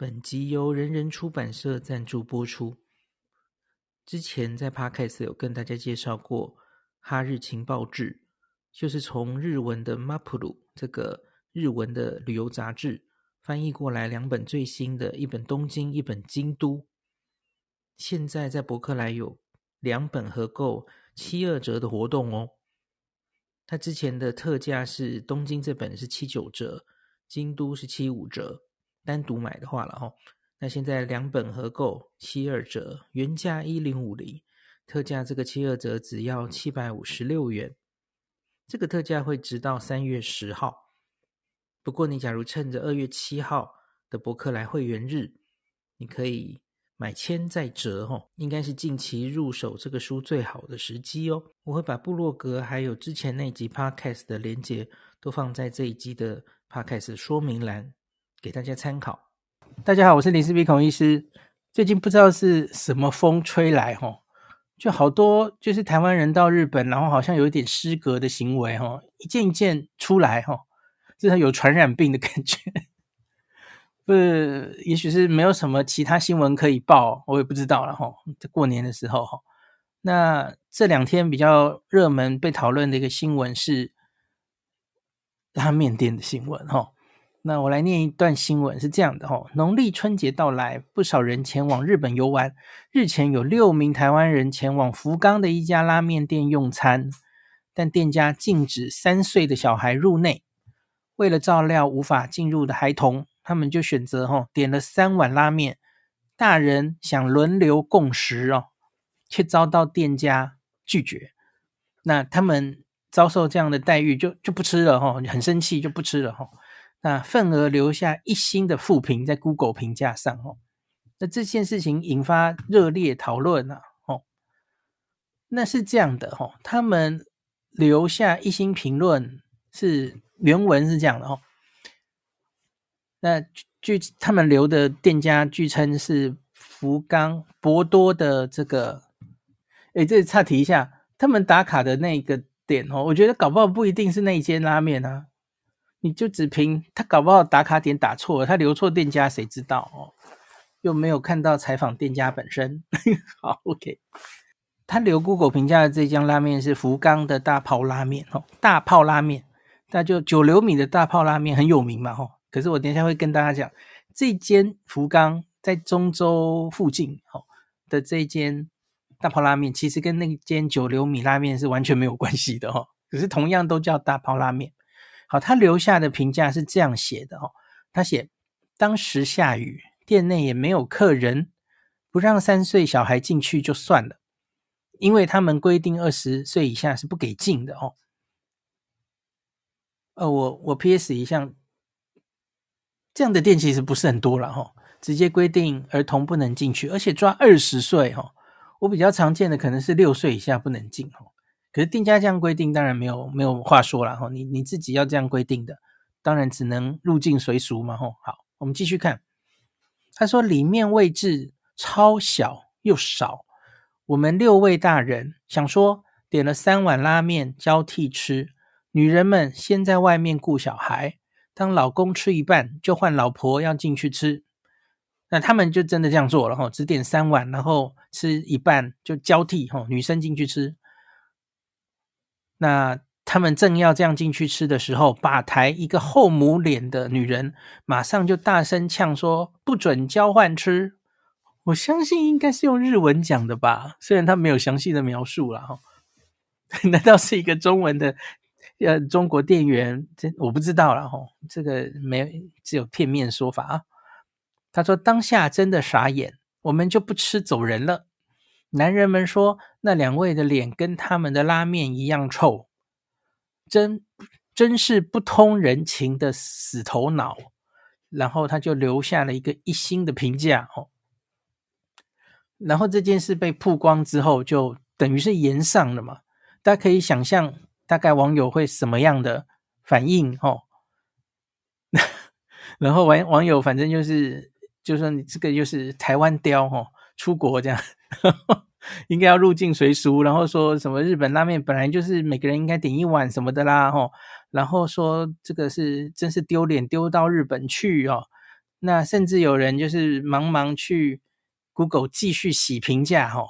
本集由人人出版社赞助播出。之前在 Podcast 有跟大家介绍过《哈日情报志》，就是从日文的 Mapuru 这个日文的旅游杂志翻译过来两本最新的，一本东京，一本京都。现在在博客来有两本合购七二折的活动哦。它之前的特价是东京这本是七九折，京都是七五折。单独买的话了哈，那现在两本合购七二折，原价一零五零，特价这个七二折只要七百五十六元。这个特价会直到三月十号。不过你假如趁着二月七号的博客来会员日，你可以买千再折哈，应该是近期入手这个书最好的时机哦。我会把部落格还有之前那集 Podcast 的连接都放在这一集的 Podcast 说明栏。给大家参考。大家好，我是林氏璧孔医师。最近不知道是什么风吹来，哈，就好多就是台湾人到日本，然后好像有一点失格的行为，哈，一件一件出来，哈，这是有传染病的感觉。不，也许是没有什么其他新闻可以报，我也不知道了，哈。在过年的时候，哈，那这两天比较热门被讨论的一个新闻是拉面店的新闻，哈。那我来念一段新闻，是这样的哈：农历春节到来，不少人前往日本游玩。日前有六名台湾人前往福冈的一家拉面店用餐，但店家禁止三岁的小孩入内。为了照料无法进入的孩童，他们就选择哈点了三碗拉面，大人想轮流共食哦，却遭到店家拒绝。那他们遭受这样的待遇就，就不吃了哈，很生气就不吃了哈。那份额留下一星的负评在 Google 评价上哦，那这件事情引发热烈讨论啊哦，那是这样的哦，他们留下一星评论是原文是这样的哦，那据他们留的店家据称是福冈博多的这个，诶这里岔题一下，他们打卡的那个点哦，我觉得搞不好不一定是那一间拉面啊。你就只凭他搞不好打卡点打错了，他留错店家，谁知道哦？又没有看到采访店家本身。好，OK。他留 Google 评价的这家拉面是福冈的大泡拉面哦，大泡拉面，那就九流米的大泡拉面很有名嘛吼。可是我等一下会跟大家讲，这间福冈在中州附近哦的这间大泡拉面，其实跟那间九流米拉面是完全没有关系的哈。可是同样都叫大泡拉面。好，他留下的评价是这样写的哦，他写当时下雨，店内也没有客人，不让三岁小孩进去就算了，因为他们规定二十岁以下是不给进的哦。呃，我我 PS 一下，这样的店其实不是很多了哈，直接规定儿童不能进去，而且抓二十岁哈，我比较常见的可能是六岁以下不能进哦。可是店家这样规定，当然没有没有话说了哈。你你自己要这样规定的，当然只能入境随俗嘛。吼，好，我们继续看。他说里面位置超小又少，我们六位大人想说点了三碗拉面交替吃，女人们先在外面顾小孩，当老公吃一半就换老婆要进去吃。那他们就真的这样做了哈，只点三碗，然后吃一半就交替哈，女生进去吃。那他们正要这样进去吃的时候，吧台一个后母脸的女人马上就大声呛说：“不准交换吃！”我相信应该是用日文讲的吧，虽然他没有详细的描述了哈。难道是一个中文的呃中国店员？这我不知道了哈，这个没有只有片面说法啊。他说当下真的傻眼，我们就不吃走人了。男人们说：“那两位的脸跟他们的拉面一样臭，真真是不通人情的死头脑。”然后他就留下了一个一星的评价哦。然后这件事被曝光之后，就等于是炎上了嘛。大家可以想象，大概网友会什么样的反应哦？然后网网友反正就是，就说你这个就是台湾雕哦，出国这样。应该要入境随俗，然后说什么日本拉面本来就是每个人应该点一碗什么的啦，吼，然后说这个是真是丢脸丢到日本去哦，那甚至有人就是忙忙去 Google 继续洗评价吼、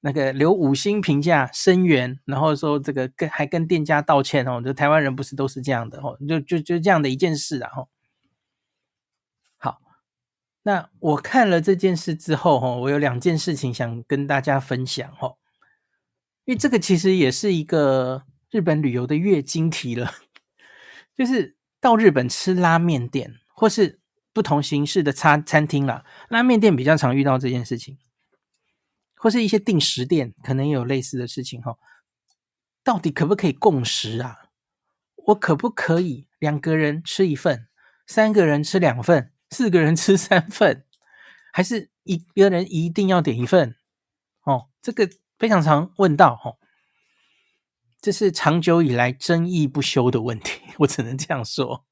那个留五星评价声援，然后说这个跟还跟店家道歉哦，就台湾人不是都是这样的哦，就就就这样的一件事啊哈。那我看了这件事之后哈，我有两件事情想跟大家分享哈，因为这个其实也是一个日本旅游的月经题了，就是到日本吃拉面店或是。不同形式的餐餐厅啦，拉面店比较常遇到这件事情，或是一些定时店可能也有类似的事情哈。到底可不可以共食啊？我可不可以两个人吃一份，三个人吃两份，四个人吃三份，还是一个人一定要点一份？哦，这个非常常问到哈，这是长久以来争议不休的问题，我只能这样说。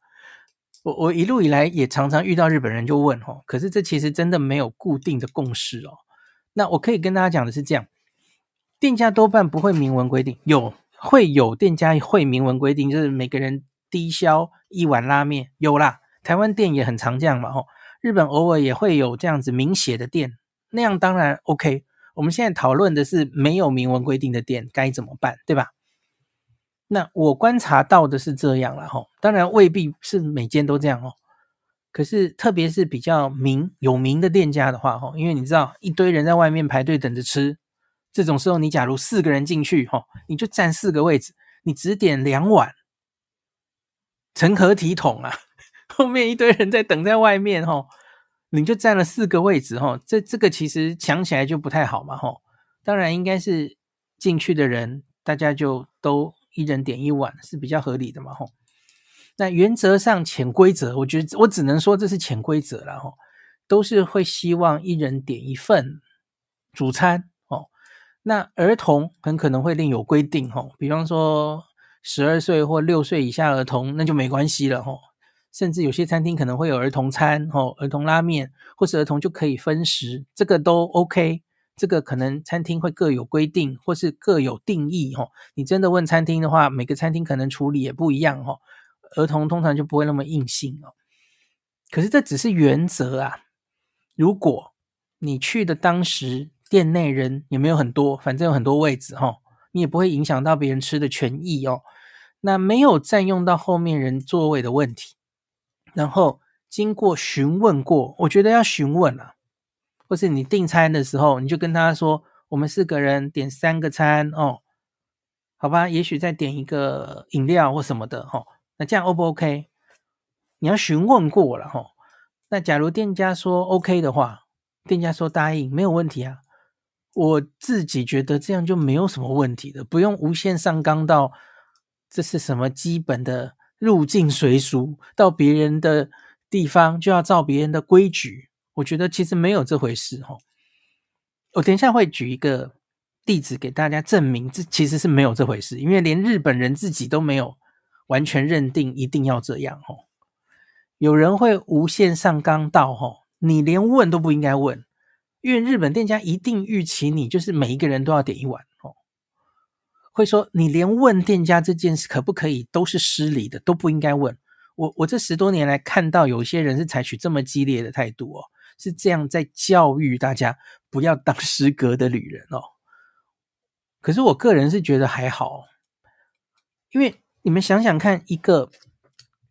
我我一路以来也常常遇到日本人就问哦，可是这其实真的没有固定的共识哦。那我可以跟大家讲的是这样，店家多半不会明文规定，有会有店家会明文规定，就是每个人低消一碗拉面，有啦。台湾店也很常这样嘛吼，日本偶尔也会有这样子明写的店，那样当然 OK。我们现在讨论的是没有明文规定的店该怎么办，对吧？那我观察到的是这样了吼，当然未必是每间都这样哦。可是特别是比较名有名的店家的话哈，因为你知道一堆人在外面排队等着吃，这种时候你假如四个人进去吼，你就占四个位置，你只点两碗，成何体统啊？后面一堆人在等在外面哈，你就占了四个位置哈，这这个其实想起来就不太好嘛哈。当然应该是进去的人大家就都。一人点一碗是比较合理的嘛吼，那原则上潜规则，我觉得我只能说这是潜规则了吼，都是会希望一人点一份主餐哦。那儿童很可能会另有规定吼，比方说十二岁或六岁以下儿童那就没关系了吼，甚至有些餐厅可能会有儿童餐吼，儿童拉面或是儿童就可以分食，这个都 OK。这个可能餐厅会各有规定，或是各有定义哦。你真的问餐厅的话，每个餐厅可能处理也不一样哦。儿童通常就不会那么硬性哦。可是这只是原则啊。如果你去的当时店内人也没有很多，反正有很多位置哈，你也不会影响到别人吃的权益哦。那没有占用到后面人座位的问题，然后经过询问过，我觉得要询问啊。或是你订餐的时候，你就跟他说：“我们四个人点三个餐哦，好吧？也许再点一个饮料或什么的、哦。那这样 O 不 OK？你要询问过了哈、哦。那假如店家说 OK 的话，店家说答应，没有问题啊。我自己觉得这样就没有什么问题的，不用无限上纲到这是什么基本的入境随俗，到别人的地方就要照别人的规矩。”我觉得其实没有这回事哈，我等一下会举一个例子给大家证明，这其实是没有这回事，因为连日本人自己都没有完全认定一定要这样哦。有人会无限上纲到哈，你连问都不应该问，因为日本店家一定预期你就是每一个人都要点一碗，会说你连问店家这件事可不可以都是失礼的，都不应该问。我我这十多年来看到有些人是采取这么激烈的态度哦。是这样在教育大家不要当失格的旅人哦。可是我个人是觉得还好，因为你们想想看，一个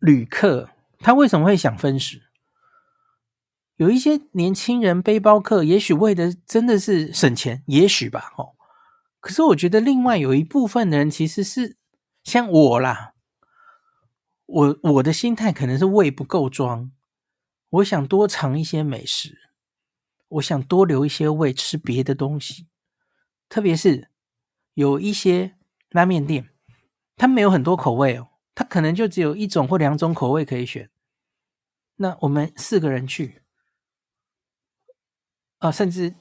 旅客他为什么会想分食？有一些年轻人背包客，也许为的真的是省钱，也许吧。哦，可是我觉得另外有一部分的人其实是像我啦，我我的心态可能是胃不够装。我想多尝一些美食，我想多留一些胃吃别的东西，特别是有一些拉面店，它没有很多口味哦，它可能就只有一种或两种口味可以选。那我们四个人去，啊，甚至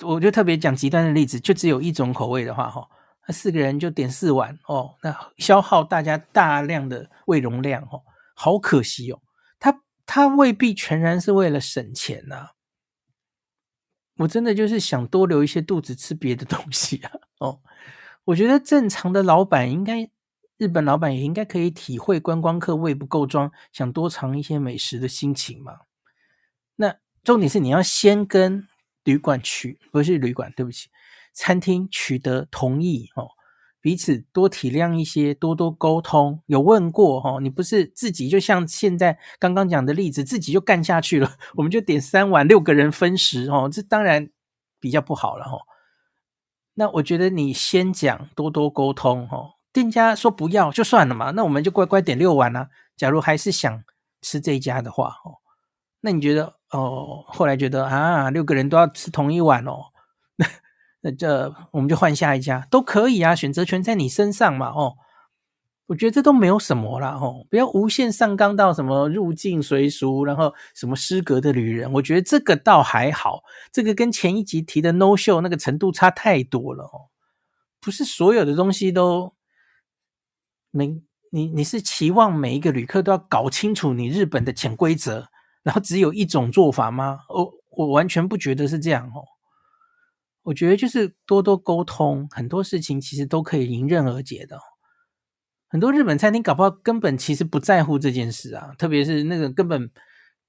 我就特别讲极端的例子，就只有一种口味的话，哈，那四个人就点四碗哦，那消耗大家大量的胃容量，哦，好可惜哦。他他未必全然是为了省钱呐、我真的就是想多留一些肚子吃别的东西啊。哦，我觉得正常的老板应该，日本老板也应该可以体会观光客胃不够装，想多尝一些美食的心情嘛。那重点是你要先跟旅馆取，不是旅馆，对不起，餐厅取得同意哦，彼此多体谅一些，多多沟通。有问过哦，你不是自己就像现在刚刚讲的例子，自己就干下去了，我们就点三碗，六个人分食哦，这当然比较不好了哦。那我觉得你先讲，多多沟通哦。店家说不要就算了嘛，那我们就乖乖点六碗啊。假如还是想吃这一家的话哦，那你觉得？哦，后来觉得啊，六个人都要吃同一碗哦，那那这我们就换下一家都可以啊，选择权在你身上嘛哦。我觉得这都没有什么啦哦，不要无限上纲到什么入境随俗，然后什么失格的旅人，我觉得这个倒还好，这个跟前一集提的 no show 那个程度差太多了哦。不是所有的东西都没你你是期望每一个旅客都要搞清楚你日本的潜规则。然后只有一种做法吗？我我完全不觉得是这样哦。我觉得就是多多沟通，很多事情其实都可以迎刃而解的。很多日本餐厅搞不好根本其实不在乎这件事啊，特别是那个根本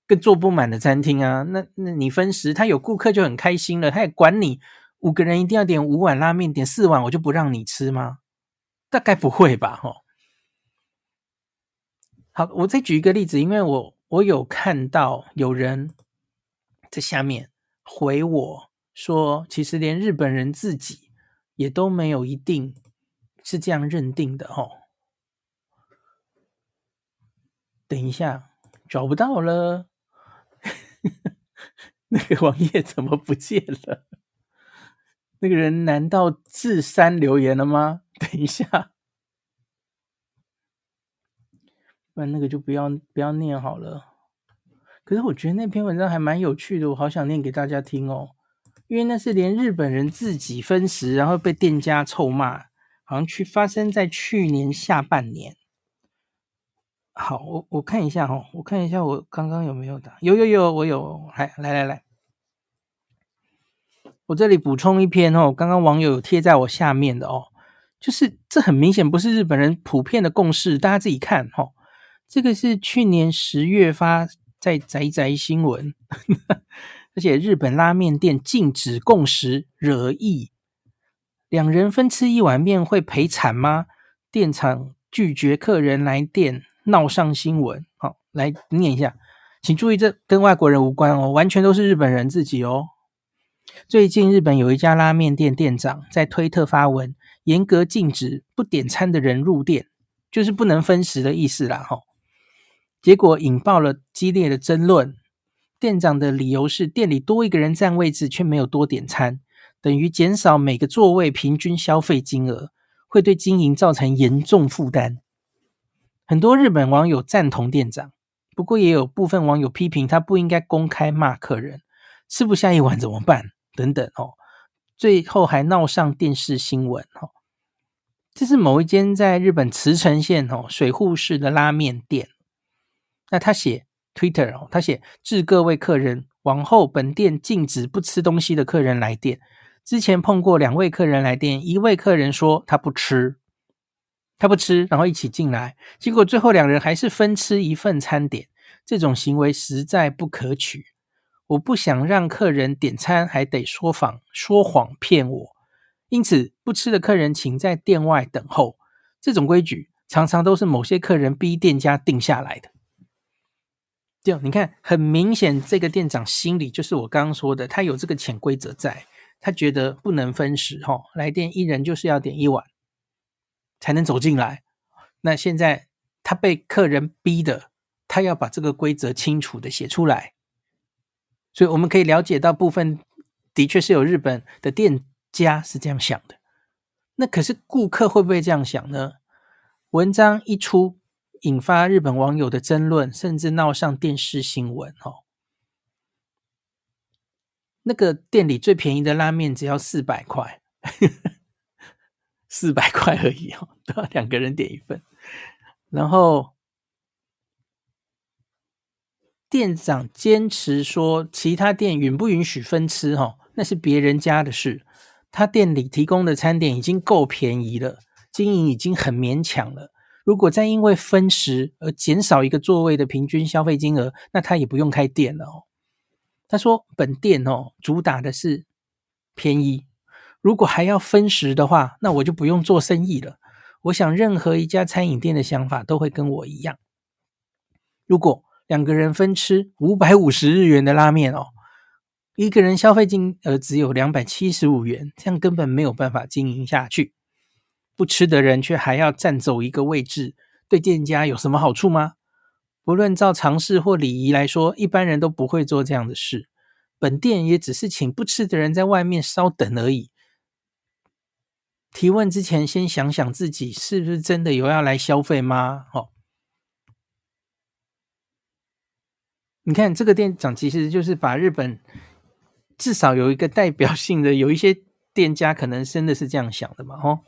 更坐不满的餐厅啊，那那你分食，他有顾客就很开心了，他也管你五个人一定要点五碗拉面，点四碗我就不让你吃吗？大概不会吧？哦，好，我再举一个例子，因为我。我有看到有人在下面回我说，其实连日本人自己也都没有一定是这样认定的哦。等一下，找不到了，那个网页怎么不见了？那个人难道自删留言了吗？等一下。不然那个就不要不要念好了。可是我觉得那篇文章还蛮有趣的，我好想念给大家听哦。因为那是连日本人自己分食，然后被店家臭骂，好像去发生在去年下半年。好，我我看一下、哦，我看一下我刚刚有没有打，有有有，我有。来来来来，我这里补充一篇哦，刚刚网友有贴在我下面的哦，就是这很明显不是日本人普遍的共识，大家自己看哈、哦。这个是去年十月发在宅宅新闻，而且日本拉面店禁止共食惹议，两人分吃一碗面会赔惨吗？店长拒绝客人来店闹上新闻。好，来念一下，请注意，这跟外国人无关哦，完全都是日本人自己哦。最近日本有一家拉面店店长在推特发文，严格禁止不点餐的人入店，就是不能分食的意思啦，哈。结果引爆了激烈的争论。店长的理由是，店里多一个人占位置，却没有多点餐，等于减少每个座位平均消费金额，会对经营造成严重负担。很多日本网友赞同店长，不过也有部分网友批评他不应该公开骂客人，吃不下一碗怎么办？等等哦，最后还闹上电视新闻哦。这是某一间在日本茨城县哦水户市的拉面店。那他写 Twitter 哦，他写致各位客人，往后本店禁止不吃东西的客人来店。之前碰过两位客人来店，一位客人说他不吃，他不吃，然后一起进来，结果最后两人还是分吃一份餐点，这种行为实在不可取。我不想让客人点餐还得说谎说谎骗我，因此不吃的客人请在店外等候。这种规矩常常都是某些客人逼店家定下来的。就你看，很明显，这个店长心里就是我刚刚说的，他有这个潜规则在，他觉得不能分食，哈，来店一人就是要点一碗，才能走进来。那现在他被客人逼的，他要把这个规则清楚的写出来，所以我们可以了解到部分的确是有日本的店家是这样想的，那可是顾客会不会这样想呢？文章一出。引发日本网友的争论，甚至闹上电视新闻。哦，那个店里最便宜的拉面只要四百块，四百块而已哦，都要两个人点一份。然后店长坚持说，其他店允不允许分吃？哈，那是别人家的事。他店里提供的餐点已经够便宜了，经营已经很勉强了。如果再因为分食而减少一个座位的平均消费金额，那他也不用开店了哦。他说本店哦主打的是便宜，如果还要分食的话，那我就不用做生意了。我想任何一家餐饮店的想法都会跟我一样。如果两个人分吃五百五十日元的拉面哦，一个人消费金额只有两百七十五元，这样根本没有办法经营下去。不吃的人却还要占走一个位置，对店家有什么好处吗？不论照常识或礼仪来说，一般人都不会做这样的事。本店也只是请不吃的人在外面稍等而已。提问之前，先想想自己是不是真的有要来消费吗？哦，你看这个店长其实就是把日本至少有一个代表性的，有一些店家可能真的是这样想的嘛，哦。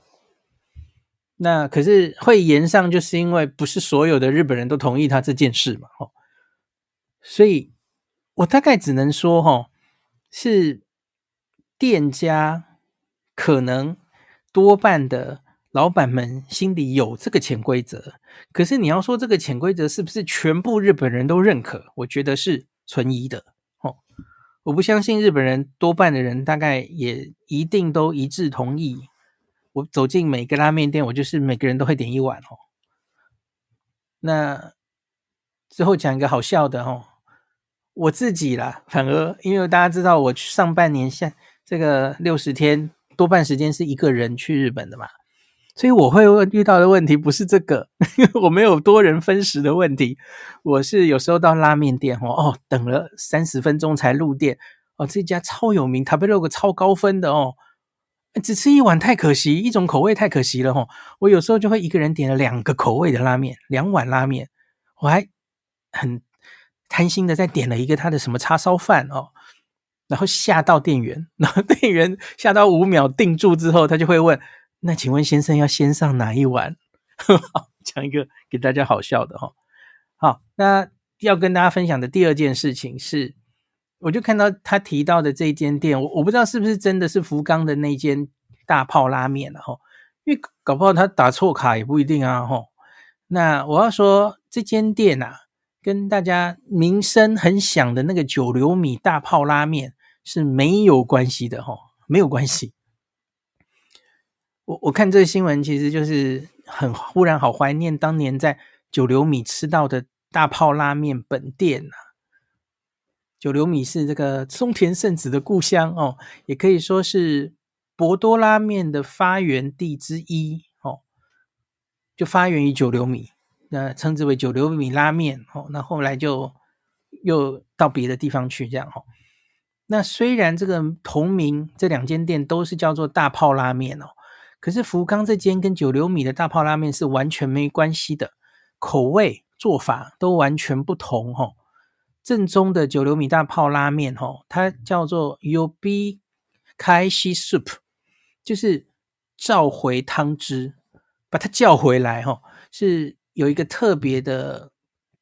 那可是会延上，就是因为不是所有的日本人都同意他这件事嘛，吼，所以我大概只能说，吼，是店家可能多半的老板们心里有这个潜规则，可是你要说这个潜规则是不是全部日本人都认可，我觉得是存疑的，吼，我不相信日本人多半的人大概也一定都一致同意。我走进每个拉面店，我就是每个人都会点一碗哦。那最后讲一个好笑的哦，我自己啦，反而因为大家知道我上半年下这个六十天多半时间是一个人去日本的嘛，所以我会遇到的问题不是这个，因为我没有多人分食的问题。我是有时候到拉面店哦，哦，等了三十分钟才入店哦，这家超有名，食べログ超高分的哦。 只吃一碗太可惜，一种口味太可惜了吼。我有时候就会一个人点了两个口味的拉面，两碗拉面，我还很贪心的再点了一个他的什么叉烧饭哦，然后吓到店员，然后店员吓到五秒定住之后，他就会问：那请问先生要先上哪一碗？好，讲一个给大家好笑的哈。好，那要跟大家分享的第二件事情是。我就看到他提到的这间店，我我不知道是不是真的是福冈的那间大炮拉面了哈，因为搞不好他打错卡也不一定啊哈。那我要说这间店啊，跟大家名声很响的那个九流米大炮拉面是没有关系的哈，没有关系。我我看这个新闻，其实就是很忽然好怀念当年在九流米吃到的大炮拉面本店呐。九流米是这个松田圣子的故乡哦，也可以说是博多拉面的发源地之一哦，就发源于九流米，那称之为九流米拉面哦。那后来就又到别的地方去这样哦。那虽然这个同名这两间店都是叫做大炮拉面哦，可是福冈这间跟九流米的大炮拉面是完全没关系的，口味做法都完全不同哦。正宗的九流米大炮拉面，吼，它叫做 Yobi Kaishi Soup，就是召回汤汁，把它叫回来，吼，是有一个特别的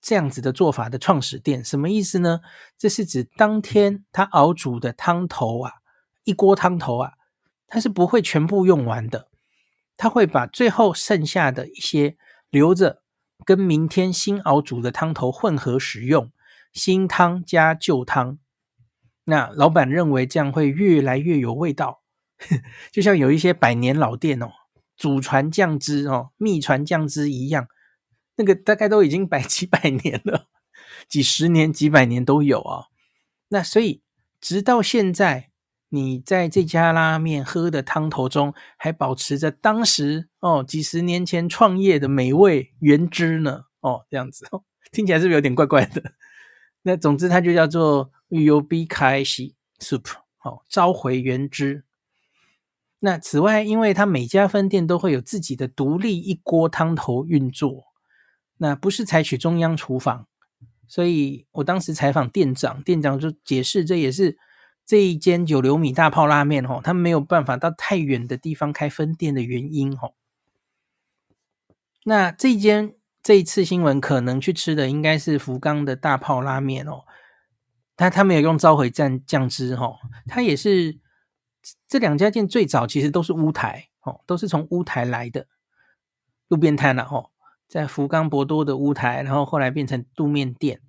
这样子的做法的创始店，什么意思呢？这是指当天他熬煮的汤头啊，一锅汤头啊，它是不会全部用完的，他会把最后剩下的一些留着，跟明天新熬煮的汤头混合使用。新汤加旧汤，那老板认为这样会越来越有味道，就像有一些百年老店哦，祖传酱汁哦，秘传酱汁一样，那个大概都已经百几百年了，几十年、几百年都有啊、哦。那所以直到现在，你在这家拉面喝的汤头中，还保持着当时哦几十年前创业的美味原汁呢。哦，这样子哦，听起来是不是有点怪怪的？那总之，它就叫做 Yobi Kaishi Soup，好，召回原汁。那此外，因为它每家分店都会有自己的独立一锅汤头运作，那不是采取中央厨房，所以我当时采访店长，店长就解释，这也是这一间久留米大炮拉面哈，他没有办法到太远的地方开分店的原因哈。那这间。这一次新闻可能去吃的应该是福冈的大炮拉面哦，他他没有用召回酱酱汁、哦，他也是这两家店最早其实都是乌台哦，都是从乌台来的路边摊了哦，在福冈博多的乌台，然后后来变成路面店。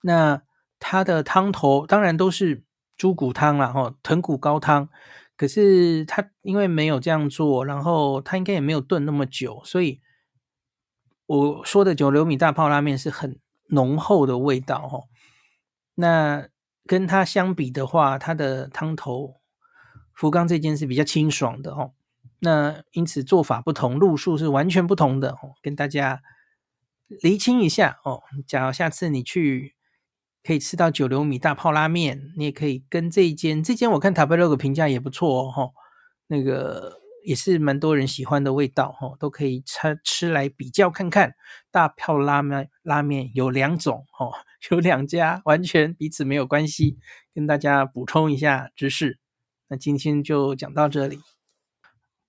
那它的汤头当然都是猪骨汤啦，哦，豚骨高汤。可是它因为没有这样做，然后它应该也没有炖那么久，所以我说的九流米大泡拉面是很浓厚的味道，哦。那跟它相比的话，它的汤头福冈这间是比较清爽的，哦。那因此做法不同，路数是完全不同的哦，跟大家厘清一下哦。假如下次你去可以吃到九流米大泡拉面，你也可以跟这一间，这间我看 Tabelog 评价也不错哦，那个也是蛮多人喜欢的味道哦，都可以吃吃来比较看看。大票拉面拉面有两种哦，有两家完全彼此没有关系，跟大家补充一下知识。那今天就讲到这里。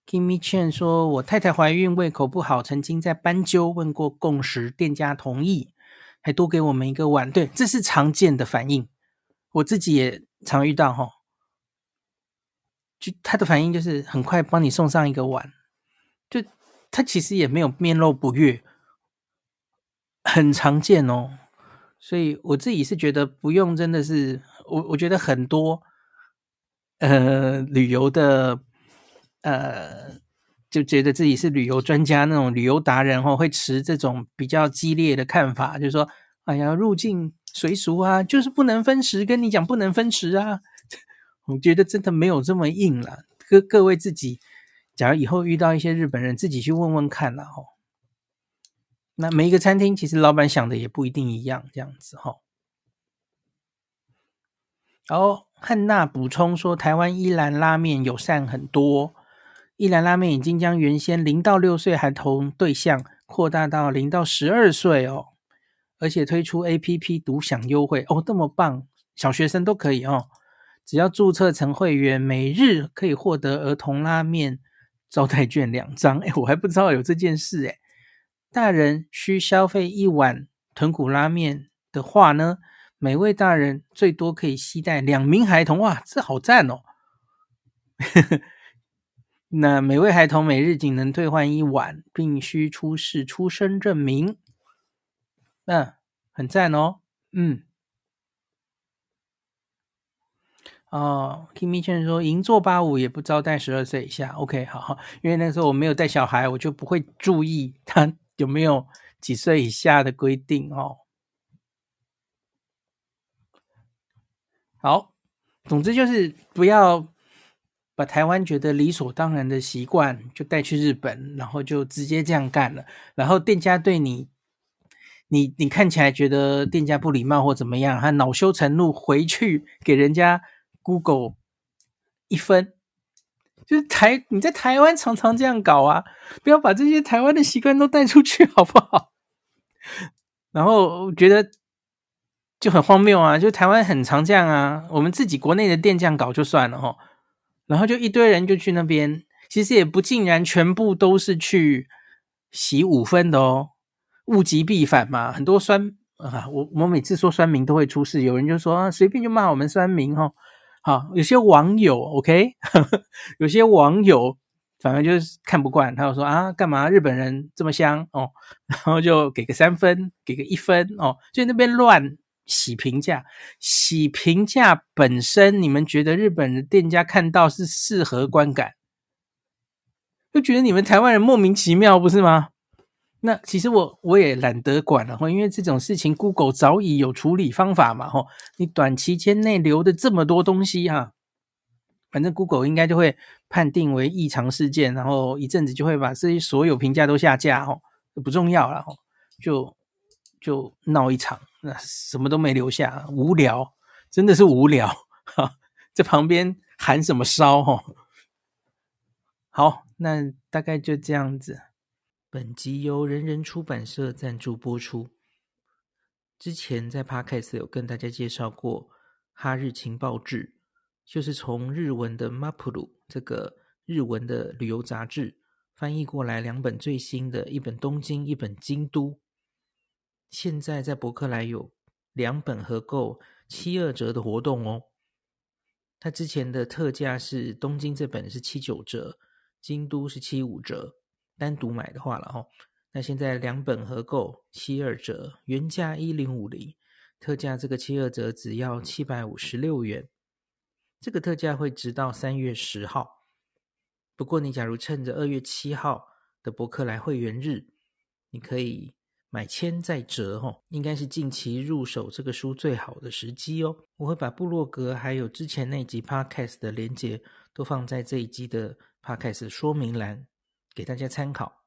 Kimmy Chan 说：“我太太怀孕，胃口不好，曾经在斑鸠问过共识，店家同意，还多给我们一个碗。对，这是常见的反应，我自己也常遇到哈。就他的反应就是很快帮你送上一个碗，就他其实也没有面露不悦，很常见哦。所以我自己是觉得不用，真的是我我觉得很多呃旅游的。”呃，就觉得自己是旅游专家那种旅游达人哦，会持这种比较激烈的看法，就是说，哎呀，入境随俗啊，就是不能分食，跟你讲不能分食啊。我觉得真的没有这么硬了，各各位自己，假如以后遇到一些日本人，自己去问问看了哦。那每一个餐厅其实老板想的也不一定一样，这样子哈。然后汉娜补充说，台湾一兰拉面友善很多。一兰拉面已经将原先零到六岁孩童对象扩大到零到十二岁哦，而且推出 APP 独享优惠哦，这么棒，小学生都可以哦，只要注册成会员，每日可以获得儿童拉面招待券两张。哎，我还不知道有这件事哎。大人需消费一碗豚骨拉面的话呢，每位大人最多可以携带两名孩童，哇，这好赞哦。那每位孩童每日仅能兑换一碗，并需出示出生证明。嗯，很赞哦。嗯。哦，Kimi Chan 说银座八五也不招待十二岁以下。OK，好好，因为那时候我没有带小孩，我就不会注意他 有没有几岁以下的规定哦。好，总之就是不要。把台湾觉得理所当然的习惯就带去日本，然后就直接这样干了。然后店家对你，你你看起来觉得店家不礼貌或怎么样，他恼羞成怒回去给人家 Google 一分。就是台你在台湾常常这样搞啊，不要把这些台湾的习惯都带出去好不好？然后我觉得就很荒谬啊，就台湾很常这样啊，我们自己国内的店这样搞就算了齁。然后就一堆人就去那边，其实也不尽然全部都是去洗五分的哦，物极必反嘛。很多酸啊，我我每次说酸民都会出事，有人就说啊，随便就骂我们酸民哦。好，有些网友 OK，呵 呵有些网友反正就是看不惯，他就说啊，干嘛日本人这么香哦，然后就给个三分，给个一分哦，就那边乱。洗评价，洗评价本身，你们觉得日本的店家看到是适合观感，就觉得你们台湾人莫名其妙，不是吗？那其实我我也懒得管了哈，因为这种事情 Google 早已有处理方法嘛，吼，你短期间内留的这么多东西哈，反正 Google 应该就会判定为异常事件，然后一阵子就会把这些所有评价都下架，吼，不重要了，吼，就就闹一场。那什么都没留下，无聊，真的是无聊。哈，在旁边喊什么烧？哈，好，那大概就这样子。本集由人人出版社赞助播出。之前在 Podcast 有跟大家介绍过《哈日情报志》，就是从日文的 Mapuru 这个日文的旅游杂志翻译过来两本最新的，一本东京，一本京都。现在在博客来有两本合购七二折的活动哦。它之前的特价是东京这本是七九折，京都是七五折，单独买的话了哦。那现在两本合购七二折，原价一零五零，特价这个七二折只要七百五十六元，这个特价会直到三月十号。不过你假如趁着二月七号的博客来会员日，你可以买千再折哦，应该是近期入手这个书最好的时机哦。我会把部落格还有之前那集 Podcast 的连接都放在这一集的 Podcast 说明栏，给大家参考。